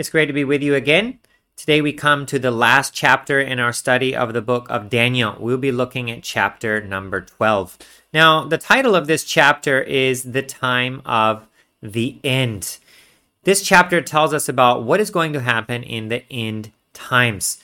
It's great to be with you again. Today we come to the last chapter in our study of the book of Daniel. We'll be looking at chapter number 12. Now, the title of this chapter is The Time of the End. This chapter tells us about what is going to happen in the end times.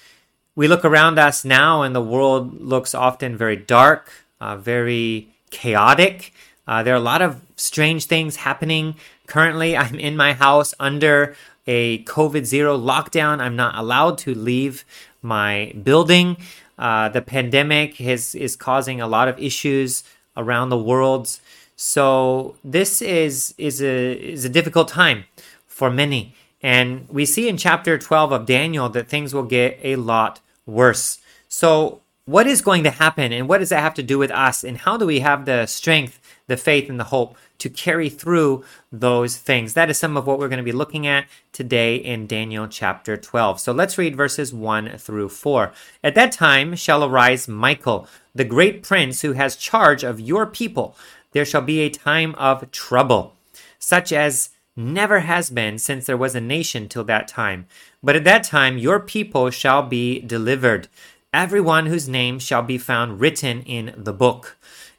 We look around us now, and the world looks often very dark, uh, very chaotic. Uh, there are a lot of strange things happening. Currently, I'm in my house under a COVID zero lockdown. I'm not allowed to leave my building. Uh, the pandemic is, is causing a lot of issues around the world. So this is is a is a difficult time for many. And we see in chapter 12 of Daniel that things will get a lot worse. So what is going to happen and what does that have to do with us and how do we have the strength the faith and the hope to carry through those things. That is some of what we're going to be looking at today in Daniel chapter 12. So let's read verses 1 through 4. At that time shall arise Michael, the great prince who has charge of your people. There shall be a time of trouble, such as never has been since there was a nation till that time. But at that time your people shall be delivered, everyone whose name shall be found written in the book.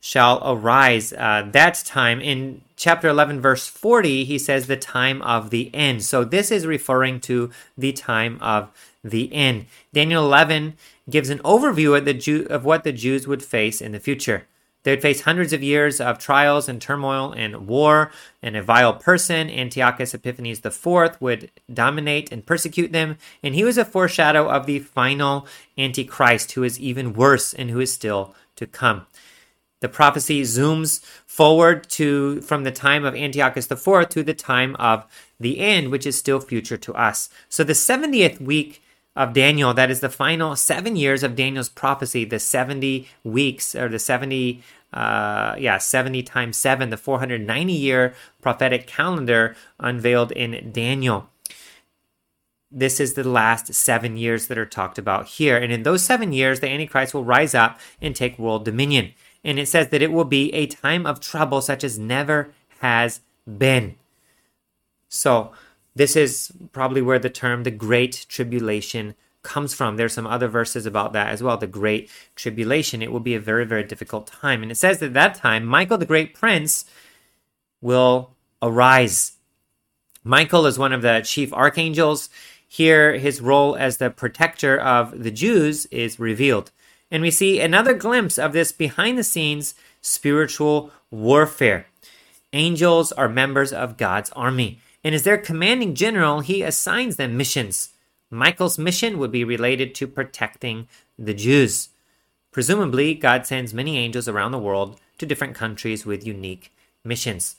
shall arise. Uh, that time in chapter 11, verse 40, he says the time of the end. So this is referring to the time of the end. Daniel 11 gives an overview of, the Jew, of what the Jews would face in the future. They would face hundreds of years of trials and turmoil and war, and a vile person, Antiochus Epiphanes IV, would dominate and persecute them. And he was a foreshadow of the final Antichrist, who is even worse and who is still to come. The prophecy zooms forward to from the time of Antiochus IV to the time of the end, which is still future to us. So the 70th week of Daniel, that is the final seven years of Daniel's prophecy, the 70 weeks or the 70 uh, yeah, 70 times 7, the 490 year prophetic calendar unveiled in Daniel. This is the last seven years that are talked about here. And in those seven years, the Antichrist will rise up and take world dominion and it says that it will be a time of trouble such as never has been. So, this is probably where the term the Great Tribulation comes from. There's some other verses about that as well. The Great Tribulation. It will be a very, very difficult time. And it says that that time, Michael the Great Prince will arise. Michael is one of the chief archangels. Here, his role as the protector of the Jews is revealed. And we see another glimpse of this behind the scenes spiritual warfare. Angels are members of God's army, and as their commanding general, he assigns them missions. Michael's mission would be related to protecting the Jews. Presumably, God sends many angels around the world to different countries with unique missions.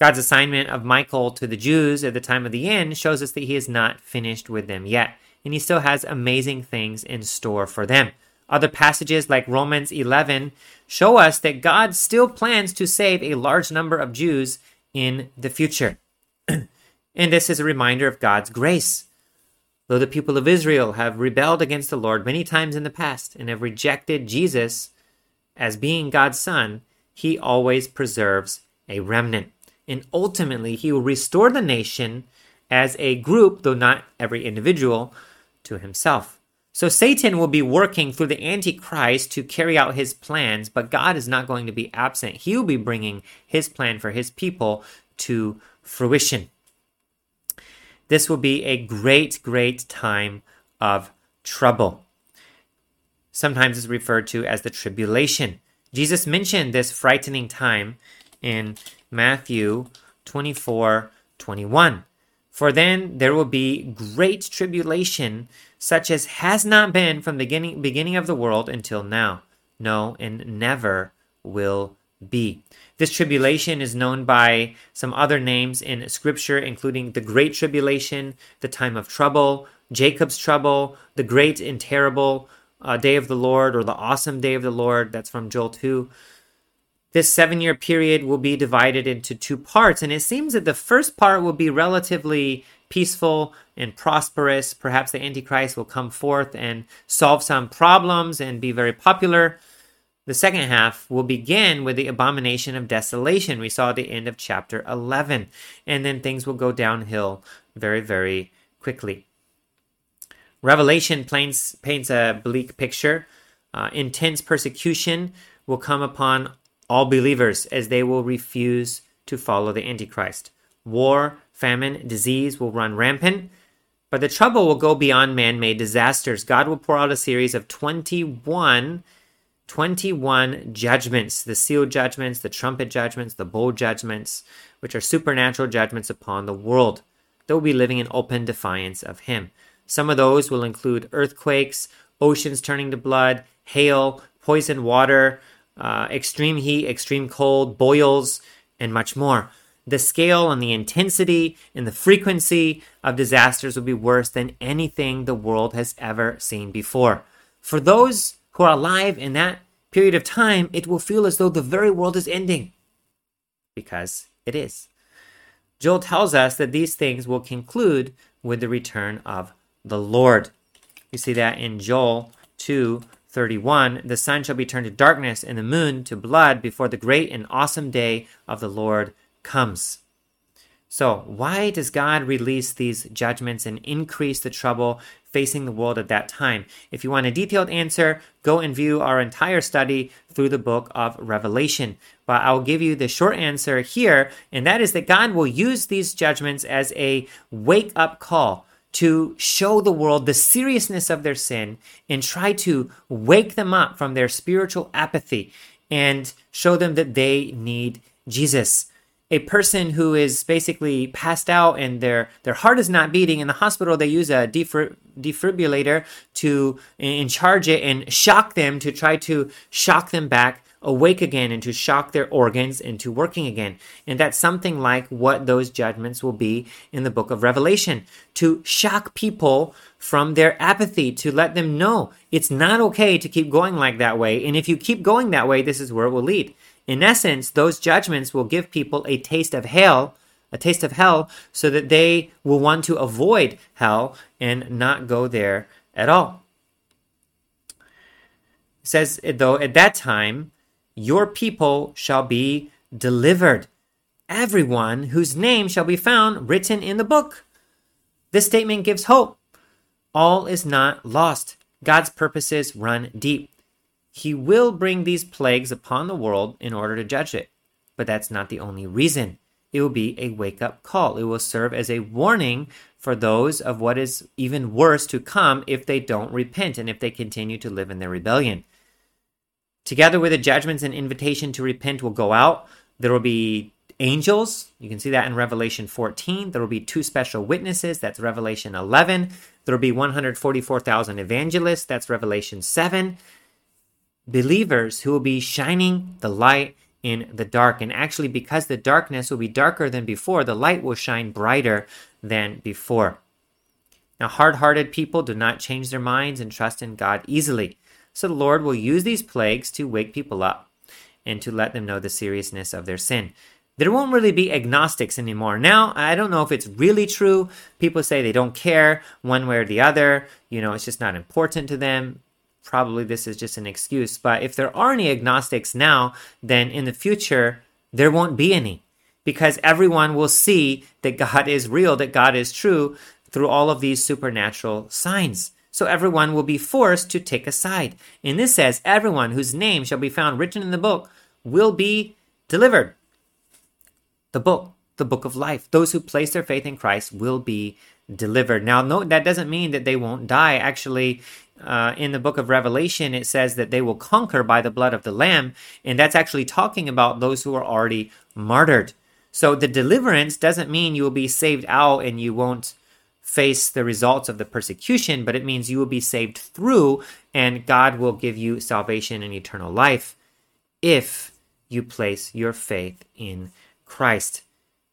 God's assignment of Michael to the Jews at the time of the end shows us that he is not finished with them yet, and he still has amazing things in store for them. Other passages like Romans 11 show us that God still plans to save a large number of Jews in the future. and this is a reminder of God's grace. Though the people of Israel have rebelled against the Lord many times in the past and have rejected Jesus as being God's Son, He always preserves a remnant. And ultimately, He will restore the nation as a group, though not every individual, to Himself. So Satan will be working through the Antichrist to carry out his plans, but God is not going to be absent. He will be bringing his plan for his people to fruition. This will be a great, great time of trouble. Sometimes it's referred to as the tribulation. Jesus mentioned this frightening time in Matthew 24 21. For then there will be great tribulation, such as has not been from the beginning, beginning of the world until now. No, and never will be. This tribulation is known by some other names in Scripture, including the Great Tribulation, the time of trouble, Jacob's trouble, the great and terrible uh, day of the Lord, or the awesome day of the Lord. That's from Joel 2. This seven year period will be divided into two parts, and it seems that the first part will be relatively peaceful and prosperous. Perhaps the Antichrist will come forth and solve some problems and be very popular. The second half will begin with the abomination of desolation. We saw the end of chapter 11. And then things will go downhill very, very quickly. Revelation paints, paints a bleak picture. Uh, intense persecution will come upon all believers as they will refuse to follow the Antichrist. War, famine, disease will run rampant. But the trouble will go beyond man made disasters. God will pour out a series of 21 21 judgments the seal judgments, the trumpet judgments, the bowl judgments, which are supernatural judgments upon the world. They will be living in open defiance of Him. Some of those will include earthquakes, oceans turning to blood, hail, poison water, uh, extreme heat, extreme cold, boils, and much more. The scale and the intensity and the frequency of disasters will be worse than anything the world has ever seen before. For those who are alive in that period of time, it will feel as though the very world is ending. Because it is. Joel tells us that these things will conclude with the return of the Lord. You see that in Joel 2 31. The sun shall be turned to darkness and the moon to blood before the great and awesome day of the Lord comes. So, why does God release these judgments and increase the trouble facing the world at that time? If you want a detailed answer, go and view our entire study through the book of Revelation. But I'll give you the short answer here, and that is that God will use these judgments as a wake up call to show the world the seriousness of their sin and try to wake them up from their spiritual apathy and show them that they need Jesus. A person who is basically passed out and their their heart is not beating in the hospital they use a defibrillator to in charge it and shock them to try to shock them back awake again and to shock their organs into working again and that's something like what those judgments will be in the book of revelation to shock people from their apathy to let them know it's not okay to keep going like that way and if you keep going that way this is where it will lead in essence, those judgments will give people a taste of hell, a taste of hell, so that they will want to avoid hell and not go there at all. It says, though, at that time, your people shall be delivered, everyone whose name shall be found written in the book. This statement gives hope. All is not lost. God's purposes run deep. He will bring these plagues upon the world in order to judge it. But that's not the only reason. It will be a wake up call. It will serve as a warning for those of what is even worse to come if they don't repent and if they continue to live in their rebellion. Together with the judgments and invitation to repent will go out. There will be angels. You can see that in Revelation 14. There will be two special witnesses. That's Revelation 11. There will be 144,000 evangelists. That's Revelation 7 believers who will be shining the light in the dark. And actually, because the darkness will be darker than before, the light will shine brighter than before. Now, hard hearted people do not change their minds and trust in God easily. So the Lord will use these plagues to wake people up and to let them know the seriousness of their sin. There won't really be agnostics anymore. Now, I don't know if it's really true. People say they don't care one way or the other. You know, it's just not important to them probably this is just an excuse. But if there are any agnostics now, then in the future, there won't be any because everyone will see that God is real, that God is true through all of these supernatural signs. So everyone will be forced to take a side. And this says, everyone whose name shall be found written in the book will be delivered. The book, the book of life. Those who place their faith in Christ will be delivered. Now, note that doesn't mean that they won't die. Actually, uh, in the book of Revelation, it says that they will conquer by the blood of the Lamb, and that's actually talking about those who are already martyred. So the deliverance doesn't mean you will be saved out and you won't face the results of the persecution, but it means you will be saved through, and God will give you salvation and eternal life if you place your faith in Christ.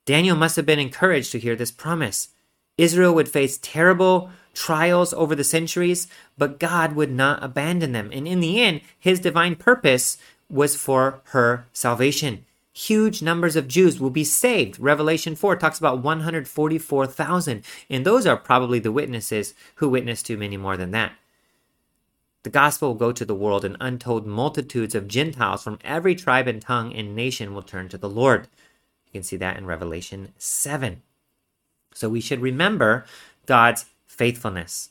Daniel must have been encouraged to hear this promise. Israel would face terrible trials over the centuries, but God would not abandon them. And in the end, his divine purpose was for her salvation. Huge numbers of Jews will be saved. Revelation 4 talks about 144,000, and those are probably the witnesses who witnessed to many more than that. The gospel will go to the world, and untold multitudes of Gentiles from every tribe and tongue and nation will turn to the Lord. You can see that in Revelation 7. So we should remember God's faithfulness.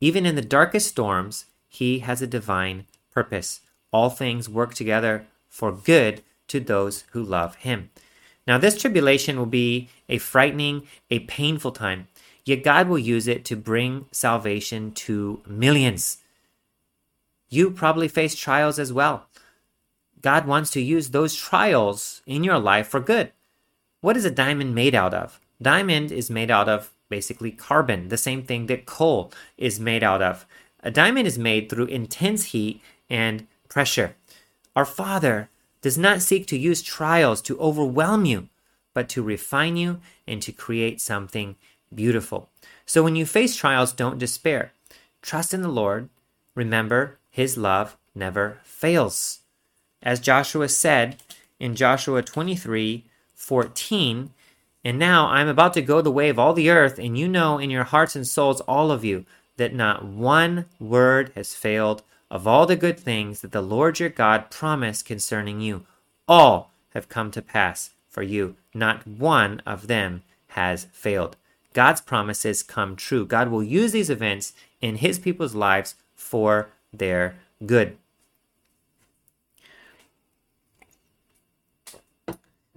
Even in the darkest storms, He has a divine purpose. All things work together for good to those who love Him. Now, this tribulation will be a frightening, a painful time, yet God will use it to bring salvation to millions. You probably face trials as well. God wants to use those trials in your life for good. What is a diamond made out of? Diamond is made out of basically carbon, the same thing that coal is made out of. A diamond is made through intense heat and pressure. Our Father does not seek to use trials to overwhelm you, but to refine you and to create something beautiful. So when you face trials, don't despair. Trust in the Lord. Remember, his love never fails. As Joshua said in Joshua 23 14, and now I am about to go the way of all the earth, and you know in your hearts and souls, all of you, that not one word has failed of all the good things that the Lord your God promised concerning you. All have come to pass for you. Not one of them has failed. God's promises come true. God will use these events in his people's lives for their good.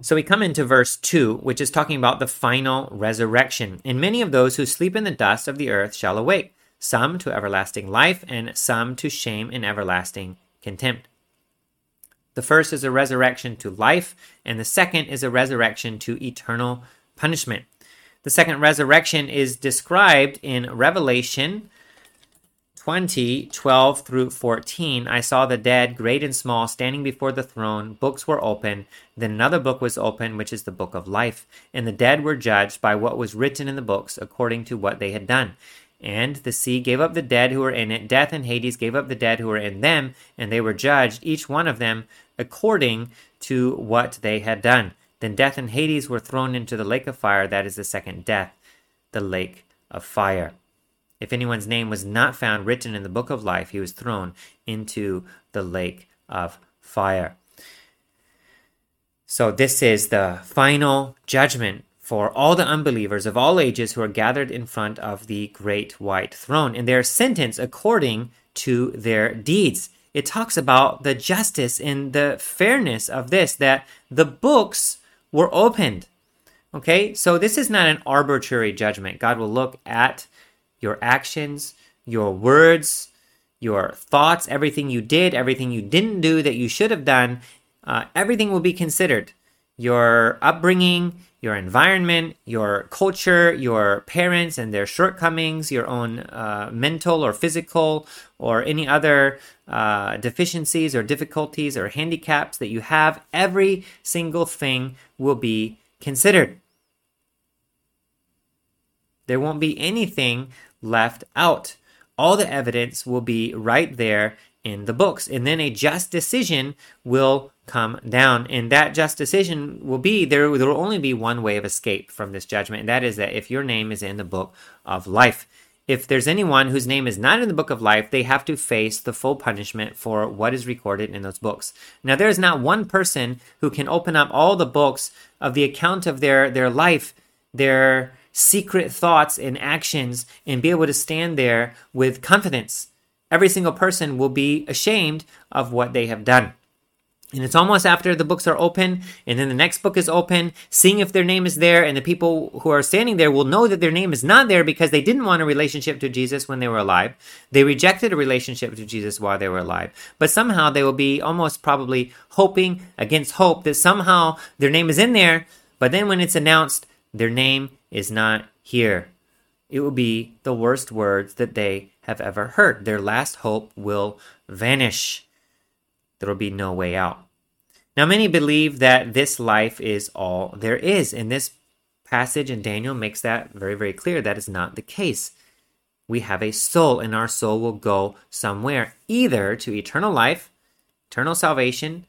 So we come into verse 2, which is talking about the final resurrection. And many of those who sleep in the dust of the earth shall awake, some to everlasting life, and some to shame and everlasting contempt. The first is a resurrection to life, and the second is a resurrection to eternal punishment. The second resurrection is described in Revelation 20, 12 through 14, I saw the dead, great and small, standing before the throne. Books were open. Then another book was opened, which is the book of life. And the dead were judged by what was written in the books, according to what they had done. And the sea gave up the dead who were in it. Death and Hades gave up the dead who were in them, and they were judged, each one of them, according to what they had done. Then death and Hades were thrown into the lake of fire. That is the second death, the lake of fire. If anyone's name was not found written in the book of life, he was thrown into the lake of fire. So, this is the final judgment for all the unbelievers of all ages who are gathered in front of the great white throne, and they are sentenced according to their deeds. It talks about the justice and the fairness of this, that the books were opened. Okay, so this is not an arbitrary judgment. God will look at your actions, your words, your thoughts, everything you did, everything you didn't do that you should have done, uh, everything will be considered. Your upbringing, your environment, your culture, your parents and their shortcomings, your own uh, mental or physical, or any other uh, deficiencies or difficulties or handicaps that you have, every single thing will be considered. There won't be anything left out. All the evidence will be right there in the books. And then a just decision will come down. And that just decision will be there, there will only be one way of escape from this judgment. And that is that if your name is in the book of life. If there's anyone whose name is not in the book of life, they have to face the full punishment for what is recorded in those books. Now, there is not one person who can open up all the books of the account of their, their life, their secret thoughts and actions and be able to stand there with confidence. Every single person will be ashamed of what they have done. And it's almost after the books are open, and then the next book is open, seeing if their name is there, and the people who are standing there will know that their name is not there because they didn't want a relationship to Jesus when they were alive. They rejected a relationship to Jesus while they were alive. But somehow they will be almost probably hoping against hope that somehow their name is in there, but then when it's announced, their name is not here. It will be the worst words that they have ever heard. Their last hope will vanish. There will be no way out. Now, many believe that this life is all there is, and this passage in Daniel makes that very, very clear. That is not the case. We have a soul, and our soul will go somewhere, either to eternal life, eternal salvation,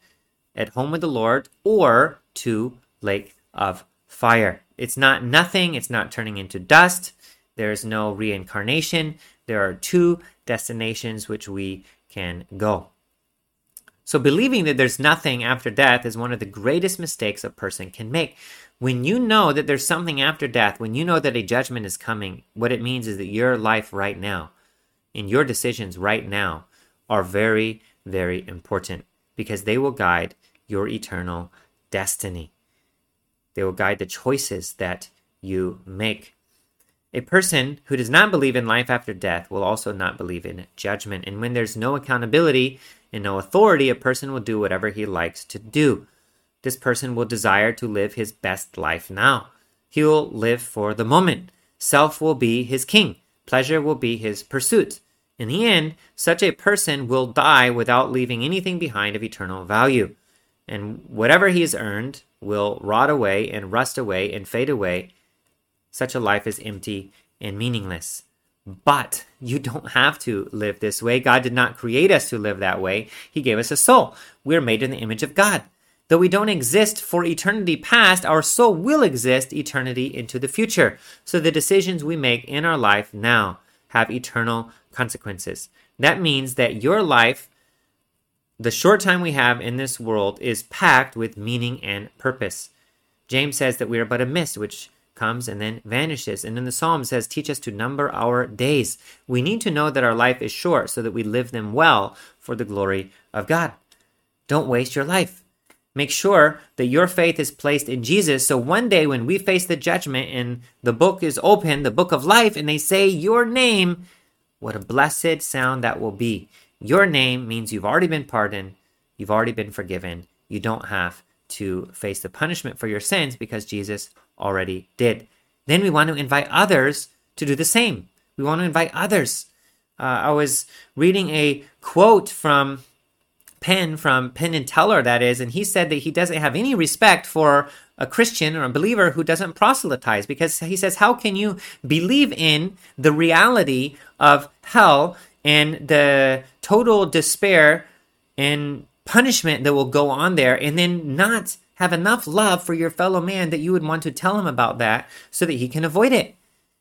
at home with the Lord, or to lake of fire. It's not nothing, it's not turning into dust. There's no reincarnation. There are two destinations which we can go. So, believing that there's nothing after death is one of the greatest mistakes a person can make. When you know that there's something after death, when you know that a judgment is coming, what it means is that your life right now and your decisions right now are very, very important because they will guide your eternal destiny. They will guide the choices that you make. A person who does not believe in life after death will also not believe in judgment. And when there's no accountability and no authority, a person will do whatever he likes to do. This person will desire to live his best life now. He will live for the moment. Self will be his king. Pleasure will be his pursuit. In the end, such a person will die without leaving anything behind of eternal value. And whatever he has earned will rot away and rust away and fade away. Such a life is empty and meaningless. But you don't have to live this way. God did not create us to live that way. He gave us a soul. We're made in the image of God. Though we don't exist for eternity past, our soul will exist eternity into the future. So the decisions we make in our life now have eternal consequences. That means that your life the short time we have in this world is packed with meaning and purpose. James says that we are but a mist which comes and then vanishes. And then the Psalm says, Teach us to number our days. We need to know that our life is short so that we live them well for the glory of God. Don't waste your life. Make sure that your faith is placed in Jesus. So one day when we face the judgment and the book is open, the book of life, and they say your name, what a blessed sound that will be. Your name means you've already been pardoned, you've already been forgiven. You don't have to face the punishment for your sins because Jesus already did. Then we want to invite others to do the same. We want to invite others. Uh, I was reading a quote from Penn, from Penn and Teller, that is, and he said that he doesn't have any respect for a Christian or a believer who doesn't proselytize because he says, How can you believe in the reality of hell and the total despair and punishment that will go on there, and then not have enough love for your fellow man that you would want to tell him about that so that he can avoid it.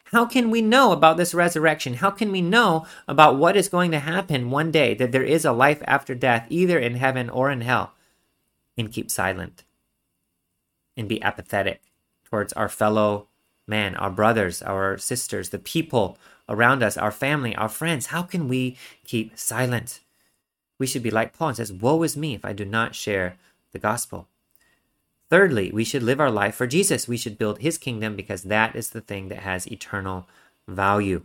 How can we know about this resurrection? How can we know about what is going to happen one day, that there is a life after death, either in heaven or in hell? And keep silent and be apathetic towards our fellow man, our brothers, our sisters, the people around us, our family, our friends. How can we keep silent? We should be like Paul and says, Woe is me if I do not share the gospel. Thirdly, we should live our life for Jesus. We should build his kingdom because that is the thing that has eternal value.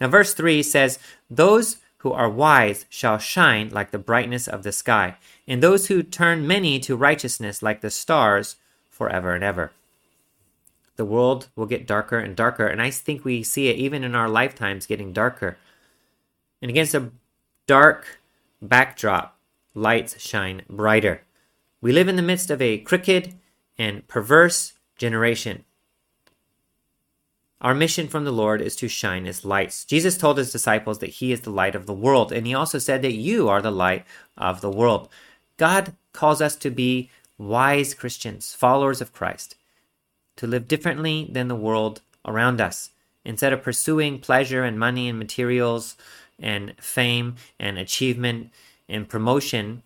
Now, verse 3 says, Those who are wise shall shine like the brightness of the sky, and those who turn many to righteousness like the stars forever and ever the world will get darker and darker. And I think we see it even in our lifetimes getting darker. And against a dark backdrop, lights shine brighter. We live in the midst of a crooked and perverse generation. Our mission from the Lord is to shine as lights. Jesus told his disciples that he is the light of the world, and he also said that you are the light of the world. God calls us to be wise Christians, followers of Christ to live differently than the world around us. Instead of pursuing pleasure and money and materials and fame and achievement and promotion,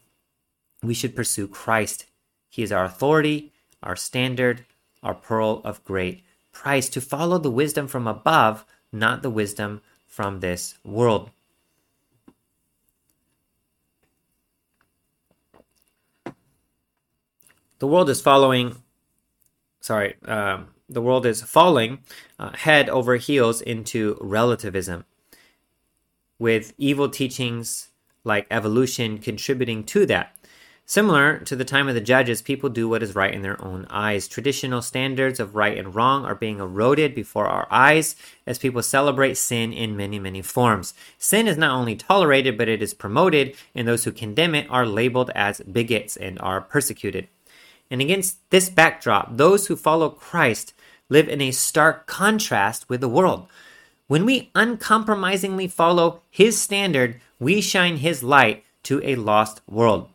we should pursue Christ. He is our authority, our standard, our pearl of great price, to follow the wisdom from above, not the wisdom from this world. The world is following sorry, um, the world is falling uh, head over heels into relativism, with evil teachings like evolution contributing to that. Similar to the time of the judges, people do what is right in their own eyes. Traditional standards of right and wrong are being eroded before our eyes as people celebrate sin in many, many forms. Sin is not only tolerated, but it is promoted, and those who condemn it are labeled as bigots and are persecuted. And against this backdrop, those who follow Christ live in a stark contrast with the world. When we uncompromisingly follow His standard, we shine His light to a lost world.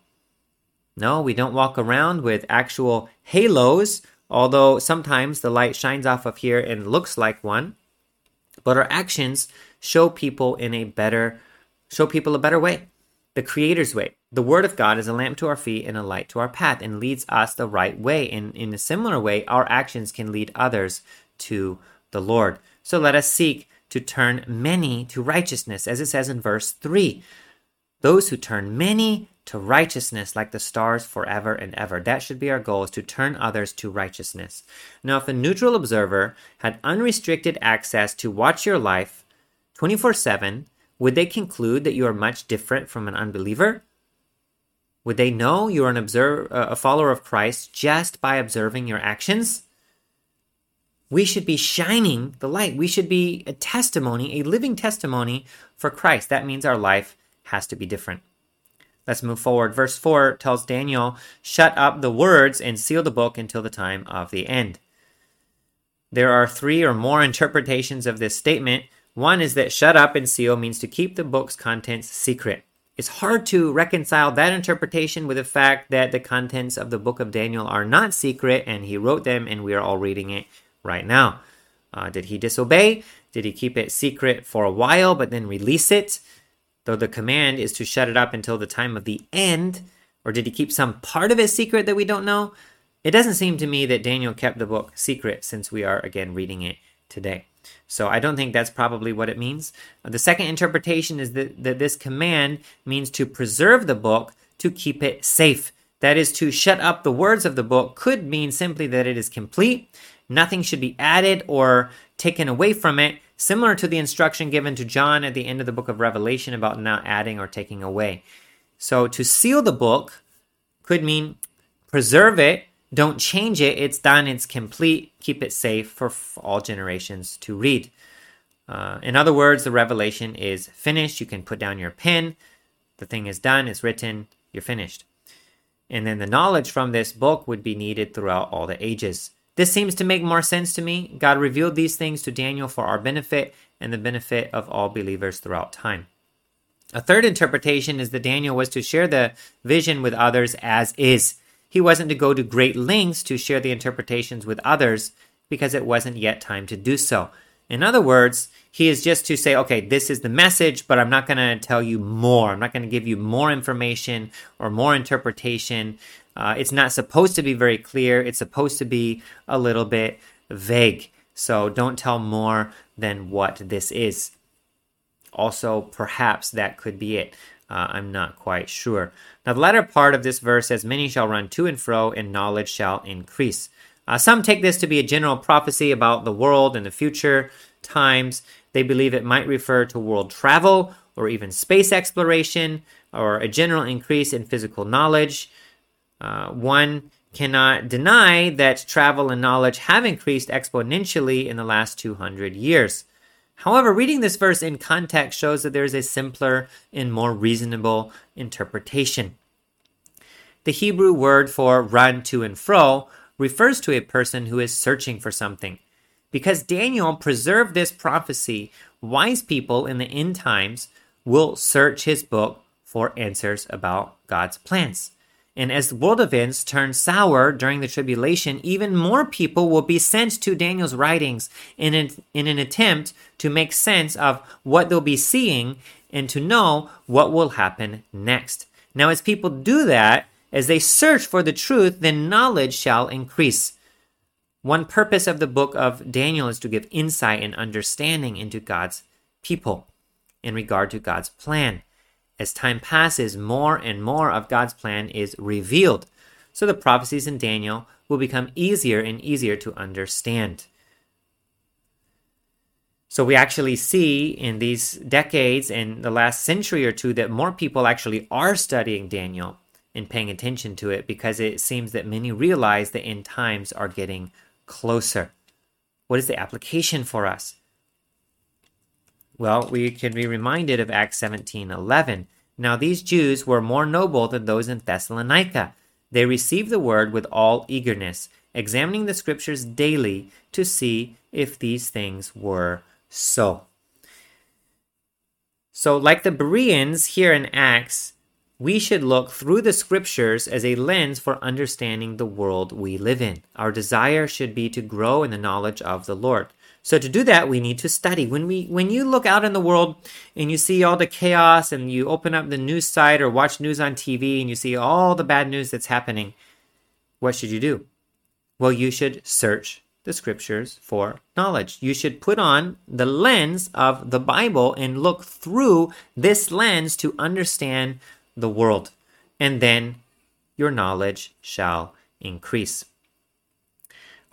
No, we don't walk around with actual halos, although sometimes the light shines off of here and looks like one. But our actions show people in a better show people a better way. The creator's way. The word of God is a lamp to our feet and a light to our path and leads us the right way. And in a similar way, our actions can lead others to the Lord. So let us seek to turn many to righteousness, as it says in verse 3. Those who turn many to righteousness like the stars forever and ever. That should be our goal is to turn others to righteousness. Now, if a neutral observer had unrestricted access to watch your life 24 7, would they conclude that you are much different from an unbeliever? Would they know you're an observer, uh, a follower of Christ just by observing your actions? We should be shining the light. We should be a testimony, a living testimony for Christ. That means our life has to be different. Let's move forward. Verse 4 tells Daniel, Shut up the words and seal the book until the time of the end. There are three or more interpretations of this statement. One is that shut up and seal means to keep the book's contents secret. It's hard to reconcile that interpretation with the fact that the contents of the book of Daniel are not secret and he wrote them and we are all reading it right now. Uh, did he disobey? Did he keep it secret for a while but then release it? Though the command is to shut it up until the time of the end, or did he keep some part of it secret that we don't know? It doesn't seem to me that Daniel kept the book secret since we are again reading it today. So I don't think that's probably what it means. The second interpretation is that, that this command means to preserve the book to keep it safe. That is, to shut up the words of the book could mean simply that it is complete. Nothing should be added or taken away from it, similar to the instruction given to John at the end of the book of Revelation about not adding or taking away. So to seal the book could mean preserve it, don't change it, it's done, it's complete, keep it safe for all generations to read. Uh, in other words, the revelation is finished. You can put down your pen. The thing is done, it's written, you're finished. And then the knowledge from this book would be needed throughout all the ages. This seems to make more sense to me. God revealed these things to Daniel for our benefit and the benefit of all believers throughout time. A third interpretation is that Daniel was to share the vision with others as is. He wasn't to go to great lengths to share the interpretations with others because it wasn't yet time to do so. In other words, he is just to say, okay, this is the message, but I'm not going to tell you more. I'm not going to give you more information or more interpretation. Uh, it's not supposed to be very clear. It's supposed to be a little bit vague. So don't tell more than what this is. Also, perhaps that could be it. Uh, I'm not quite sure. Now, the latter part of this verse says, Many shall run to and fro, and knowledge shall increase. Uh, some take this to be a general prophecy about the world and the future times. They believe it might refer to world travel or even space exploration or a general increase in physical knowledge. Uh, one cannot deny that travel and knowledge have increased exponentially in the last 200 years. However, reading this verse in context shows that there is a simpler and more reasonable interpretation. The Hebrew word for run to and fro refers to a person who is searching for something. Because Daniel preserved this prophecy, wise people in the end times will search his book for answers about God's plans. And as world events turn sour during the tribulation, even more people will be sent to Daniel's writings in an, in an attempt to make sense of what they'll be seeing and to know what will happen next. Now, as people do that, as they search for the truth, then knowledge shall increase. One purpose of the book of Daniel is to give insight and understanding into God's people in regard to God's plan. As time passes, more and more of God's plan is revealed. So the prophecies in Daniel will become easier and easier to understand. So we actually see in these decades, in the last century or two, that more people actually are studying Daniel. and paying attention to it because it seems that many realize the end times are getting closer. What is the application for us? Well, we can be reminded of Acts 17:11. Now these Jews were more noble than those in Thessalonica. They received the word with all eagerness, examining the scriptures daily to see if these things were so. So, like the Bereans here in Acts, we should look through the scriptures as a lens for understanding the world we live in. Our desire should be to grow in the knowledge of the Lord. So to do that, we need to study. When we when you look out in the world and you see all the chaos and you open up the news site or watch news on TV and you see all the bad news that's happening, what should you do? Well, you should search the scriptures for knowledge. You should put on the lens of the Bible and look through this lens to understand the world. And then your knowledge shall increase.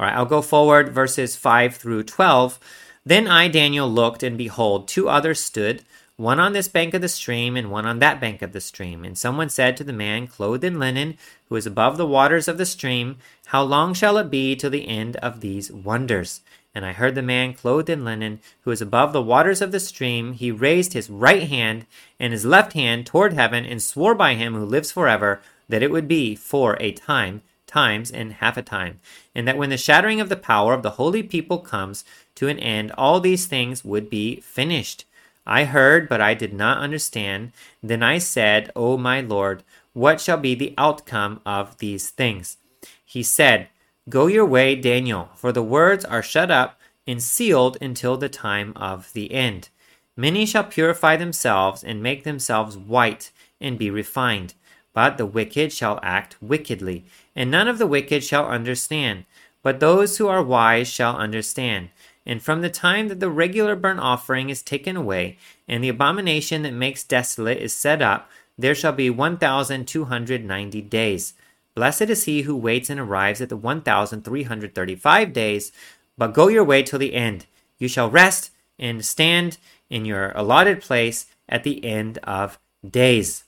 All right, I'll go forward verses 5 through 12. Then I, Daniel, looked, and behold, two others stood one on this bank of the stream and one on that bank of the stream. And someone said to the man clothed in linen, who is above the waters of the stream, How long shall it be till the end of these wonders? And I heard the man clothed in linen, who is above the waters of the stream, he raised his right hand and his left hand toward heaven, and swore by him who lives forever that it would be for a time, times, and half a time, and that when the shattering of the power of the holy people comes to an end, all these things would be finished. I heard, but I did not understand. Then I said, O my Lord, what shall be the outcome of these things? He said, Go your way, Daniel, for the words are shut up and sealed until the time of the end. Many shall purify themselves and make themselves white and be refined. But the wicked shall act wickedly, and none of the wicked shall understand. But those who are wise shall understand. And from the time that the regular burnt offering is taken away, and the abomination that makes desolate is set up, there shall be 1,290 days. Blessed is he who waits and arrives at the 1,335 days. But go your way till the end. You shall rest and stand in your allotted place at the end of days.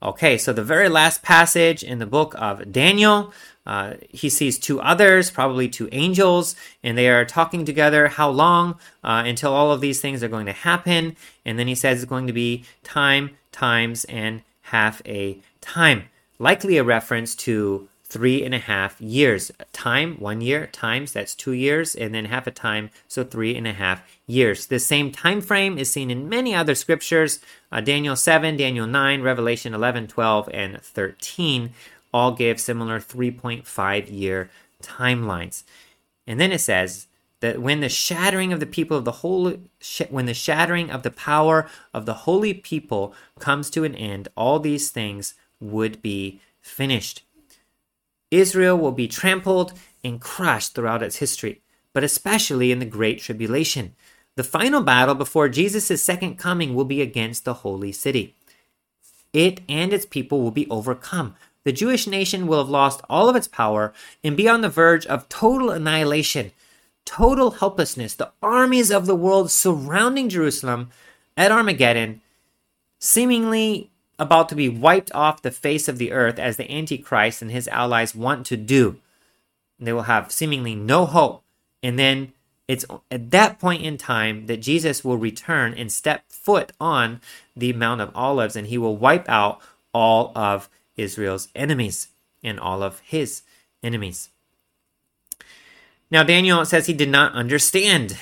Okay, so the very last passage in the book of Daniel, uh, he sees two others, probably two angels, and they are talking together how long uh, until all of these things are going to happen. And then he says it's going to be time, times, and half a time. Likely a reference to three and a half years. Time, one year, times, that's two years, and then half a time, so three and a half years. The same time frame is seen in many other scriptures. Uh, Daniel 7, Daniel 9, Revelation 11, 12, and 13 all give similar 3.5 year timelines. And then it says that when the shattering of the people of the holy, when the shattering of the power of the holy people comes to an end, all these things would be finished. Israel will be trampled and crushed throughout its history, but especially in the Great Tribulation. The final battle before Jesus' second coming will be against the holy city. It and its people will be overcome. The Jewish nation will have lost all of its power and be on the verge of total annihilation, total helplessness. The armies of the world surrounding Jerusalem at Armageddon, seemingly about to be wiped off the face of the earth as the Antichrist and his allies want to do. They will have seemingly no hope. And then it's at that point in time that Jesus will return and step foot on the Mount of Olives and he will wipe out all of Israel's enemies and all of his enemies. Now, Daniel says he did not understand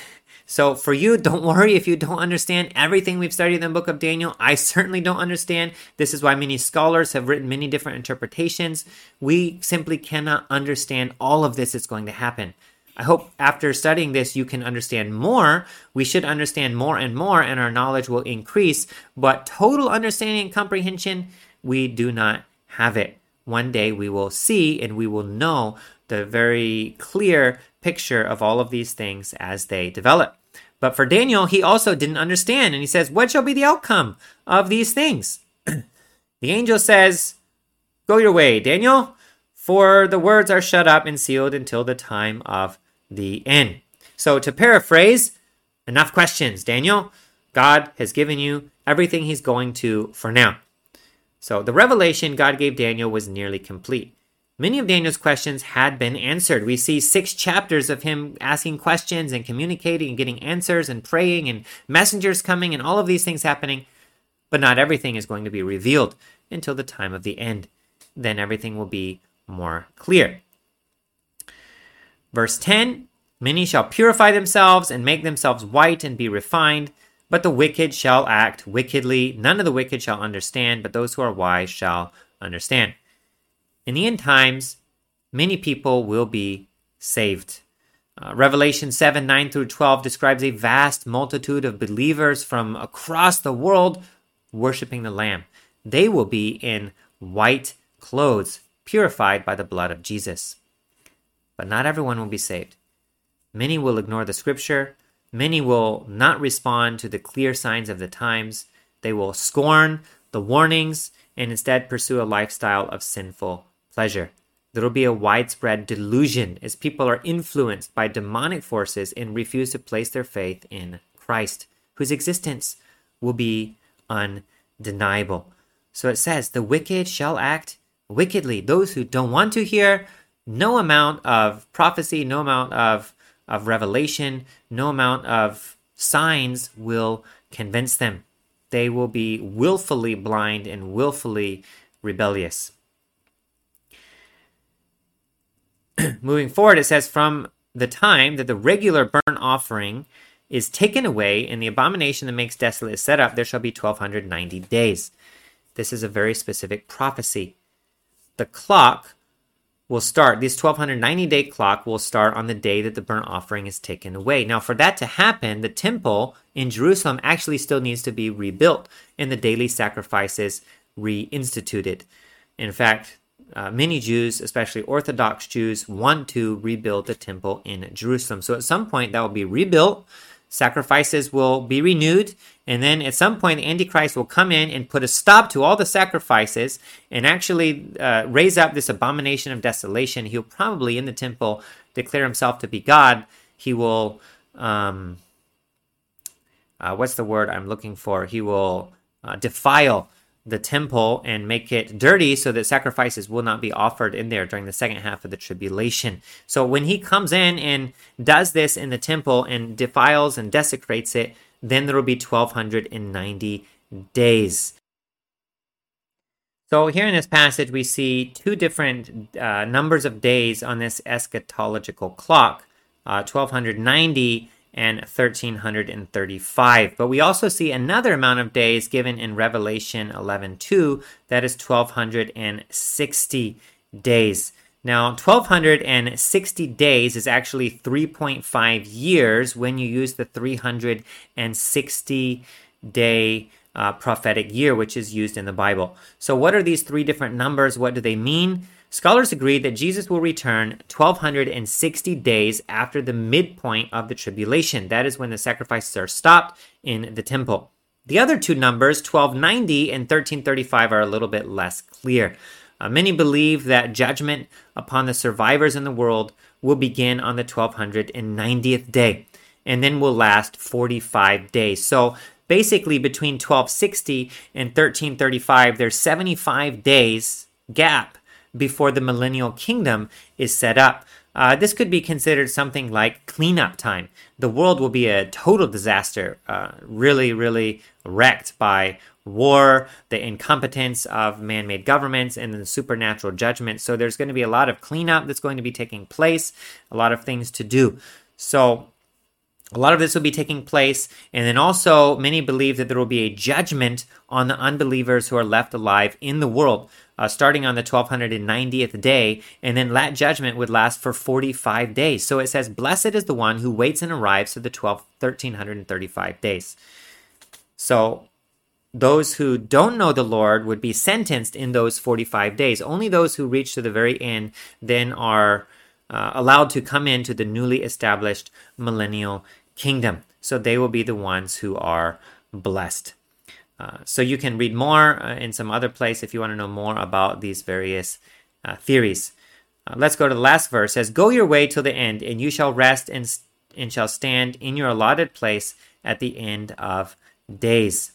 so for you, don't worry if you don't understand everything we've studied in the book of Daniel. I certainly don't understand. This is why many scholars have written many different interpretations. We simply cannot understand all of this that's going to happen. I hope after studying this, you can understand more. We should understand more and more, and our knowledge will increase. But total understanding and comprehension, we do not have it. One day we will see and we will know the very clear picture of all of these things as they develop. But for Daniel, he also didn't understand, and he says, What shall be the outcome of these things? the angel says, Go your way, Daniel, for the words are shut up and sealed until the time of the end. So, to paraphrase, enough questions, Daniel. God has given you everything he's going to for now. So the revelation God gave Daniel was nearly complete. Many of Daniel's questions had been answered. We see six chapters of him asking questions and communicating and getting answers and praying and messengers coming and all of these things happening. But not everything is going to be revealed until the time of the end. Then everything will be more clear. Verse 10 Many shall purify themselves and make themselves white and be refined, but the wicked shall act wickedly. None of the wicked shall understand, but those who are wise shall understand. In the end times, many people will be saved. Uh, Revelation 7 9 through 12 describes a vast multitude of believers from across the world worshiping the Lamb. They will be in white clothes, purified by the blood of Jesus. But not everyone will be saved. Many will ignore the scripture. Many will not respond to the clear signs of the times. They will scorn the warnings and instead pursue a lifestyle of sinful pleasure. There will be a widespread delusion as people are influenced by demonic forces and refuse to place their faith in Christ, whose existence will be undeniable. So it says, The wicked shall act wickedly. Those who don't want to hear, no amount of prophecy, no amount of, of revelation, no amount of signs will convince them. They will be willfully blind and willfully rebellious. moving forward, it says, From the time that the regular burnt offering is taken away and the abomination that makes desolate is set up, there shall be 1290 days. This is a very specific prophecy. The clock will start, this 1290 day clock will start on the day that the burnt offering is taken away. Now, for that to happen, the temple in Jerusalem actually still needs to be rebuilt and the daily sacrifices reinstituted. In fact, uh, many Jews, especially Orthodox Jews, want to rebuild the temple in Jerusalem. So at some point, that will be rebuilt. Sacrifices will be renewed. And then at some point, the Antichrist will come in and put a stop to all the sacrifices and actually uh, raise up this abomination of desolation. He'll probably, in the temple, declare himself to be God. He will, um, uh, what's the word I'm looking for? He will uh, defile the temple and make it dirty so that sacrifices will not be offered in there during the second half of the tribulation. So when he comes in and does this in the temple and defiles and desecrates it, then there will be 1290 days. So here in this passage, we see two different uh, numbers of days on this eschatological clock uh, 1290 and 1335. But we also see another amount of days given in Revelation 11:2 that is 1260 days. Now, 1260 days is actually 3.5 years when you use the 360 day uh, prophetic year, which is used in the Bible. So, what are these three different numbers? What do they mean? Scholars agree that Jesus will return 1260 days after the midpoint of the tribulation. That is when the sacrifices are stopped in the temple. The other two numbers, 1290 and 1335, are a little bit less clear. Uh, many believe that judgment upon the survivors in the world will begin on the 1290th day and then will last 45 days. So basically, between 1260 and 1335, there's 75 days gap before the millennial kingdom is set up. Uh, this could be considered something like cleanup time. The world will be a total disaster, uh, really, really wrecked by war, the incompetence of man made governments, and the supernatural judgment. So there's going to be a lot of cleanup that's going to be taking place, a lot of things to do. So a lot of this will be taking place. And then also, many believe that there will be a judgment on the unbelievers who are left alive in the world, uh, starting on the 1290th day. And then that judgment would last for 45 days. So it says, Blessed is the one who waits and arrives to the 12, 1335 days. So those who don't know the Lord would be sentenced in those 45 days. Only those who reach to the very end then are uh, allowed to come into the newly established millennial kingdom. So they will be the ones who are blessed. Uh, so you can read more uh, in some other place if you want to know more about these various uh, theories. Uh, let's go to the last verse. It says, "Go your way till the end, and you shall rest and, and shall stand in your allotted place at the end of days."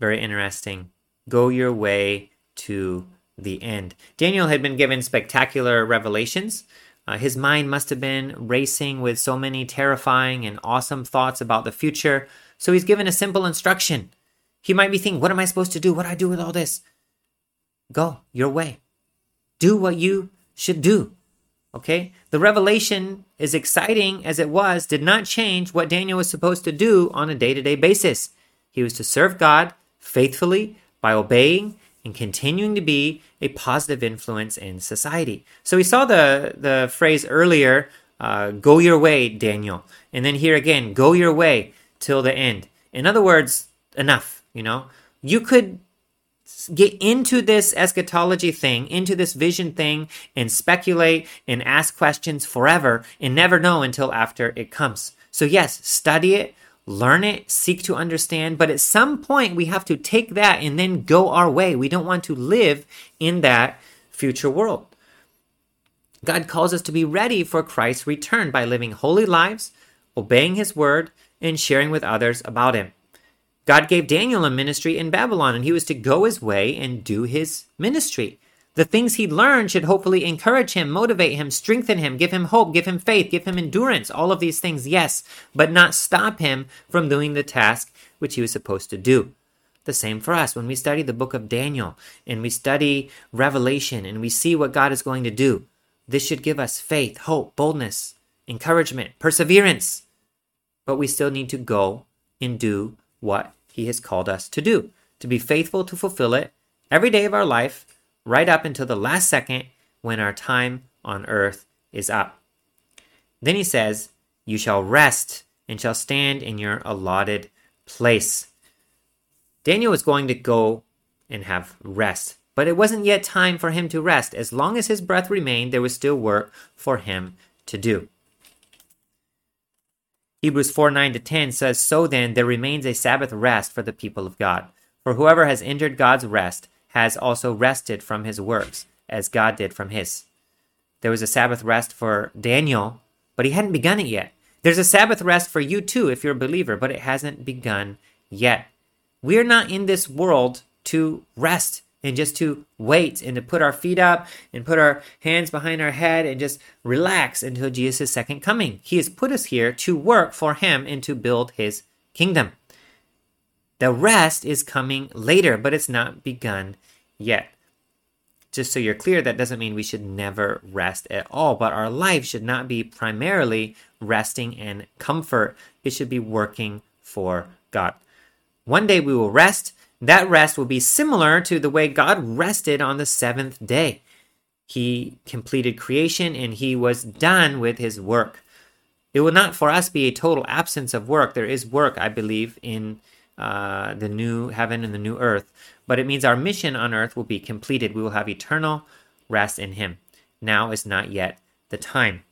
Very interesting. Go your way to the end. Daniel had been given spectacular revelations. Uh, his mind must have been racing with so many terrifying and awesome thoughts about the future. So he's given a simple instruction. He might be thinking, What am I supposed to do? What do I do with all this? Go your way. Do what you should do. Okay? The revelation, as exciting as it was, did not change what Daniel was supposed to do on a day to day basis. He was to serve God faithfully by obeying and continuing to be a positive influence in society. So we saw the, the phrase earlier, uh, go your way, Daniel. And then here again, go your way till the end. In other words, enough, you know? You could get into this eschatology thing, into this vision thing, and speculate and ask questions forever and never know until after it comes. So, yes, study it, learn it, seek to understand, but at some point we have to take that and then go our way. We don't want to live in that future world. God calls us to be ready for Christ's return by living holy lives, obeying his word, and sharing with others about him. God gave Daniel a ministry in Babylon, and he was to go his way and do his ministry. The things he'd learned should hopefully encourage him, motivate him, strengthen him, give him hope, give him faith, give him endurance. All of these things, yes, but not stop him from doing the task which he was supposed to do. The same for us. When we study the book of Daniel and we study Revelation and we see what God is going to do, this should give us faith, hope, boldness, encouragement, perseverance. But we still need to go and do what he has called us to do, to be faithful to fulfill it every day of our life right up until the last second when our time on earth is up. Then he says, You shall rest and shall stand in your allotted place. Daniel was going to go and have rest, but it wasn't yet time for him to rest. As long as his breath remained, there was still work for him to do. Hebrews 4 9 to 10 says, So then, there remains a Sabbath rest for the people of God. For whoever has entered God's rest has also rested from his works, as God did from his. There was a Sabbath rest for Daniel, but he hadn't begun it yet. There's a Sabbath rest for you too, if you're a believer, but it hasn't begun yet. We're not in this world to rest and just to wait and to put our feet up and put our hands behind our head and just relax until Jesus' second coming. He has put us here to work for Him and to build His kingdom. The rest is coming later, but it's not begun yet. Just so you're clear, that doesn't mean we should never rest at all, but our life should not be primarily resting in comfort. It should be working for God. One day we will rest. That rest will be similar to the way God rested on the seventh day. He completed creation and he was done with his work. It will not for us be a total absence of work. There is work, I believe, in uh, the new heaven and the new earth, but it means our mission on earth will be completed. We will have eternal rest in Him. Now is not yet the time.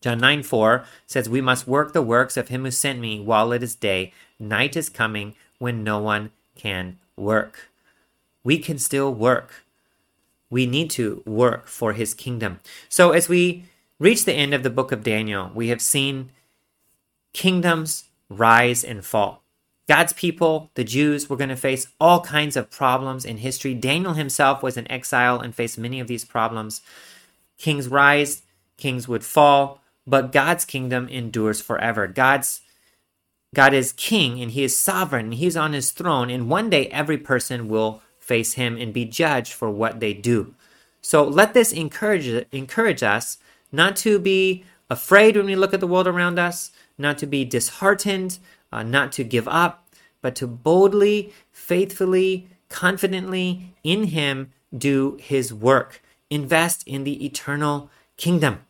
John 9 4 says, We must work the works of Him who sent me while it is day. Night is coming when no one can work. We can still work. We need to work for His kingdom. So as we reach the end of the book of Daniel, we have seen kingdoms rise and fall. God's people, the Jews, were going to face all kinds of problems in history. Daniel himself was in exile and faced many of these problems. Kings rise, kings would fall, but God's kingdom endures forever. God's God is king and he is sovereign and he's on his throne and one day every person will face him and be judged for what they do. So let this encourage encourage us not to be afraid when we look at the world around us, not to be disheartened, uh, not to give up, but to boldly, faithfully, confidently in Him do His work. Invest in the eternal kingdom.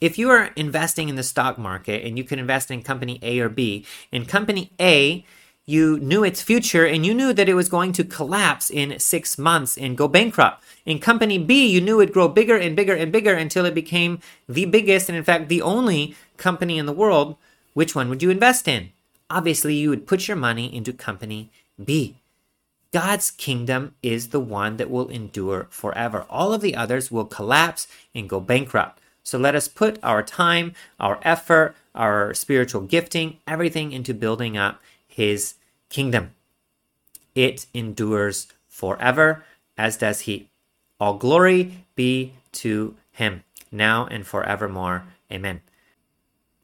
If you are investing in the stock market and you can invest in company A or B, in company A, you knew its future and you knew that it was going to collapse in six months and go bankrupt. In company B, you knew it'd grow bigger and bigger and bigger until it became the biggest and, in fact, the only company in the world which one would you invest in? Obviously, you would put your money into company B. God's kingdom is the one that will endure forever. All of the others will collapse and go bankrupt. So let us put our time, our effort, our spiritual gifting, everything into building up His kingdom. it endures forever, as does he. All glory be to him, now and forevermore. Amen.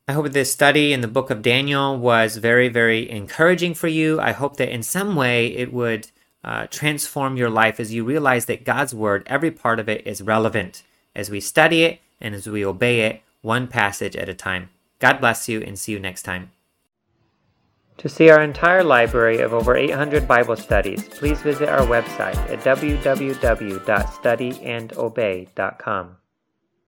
I hope this study in the book of Daniel was very, very encouraging for you. I hope that in some way it would uh, transform your life as you realize that God's word, every part of it, is relevant as we study it and as we obey it, one passage at a time. God bless you and see you next time. To see our entire library of over 800 Bible studies, please visit our website at www.studyandobey.com.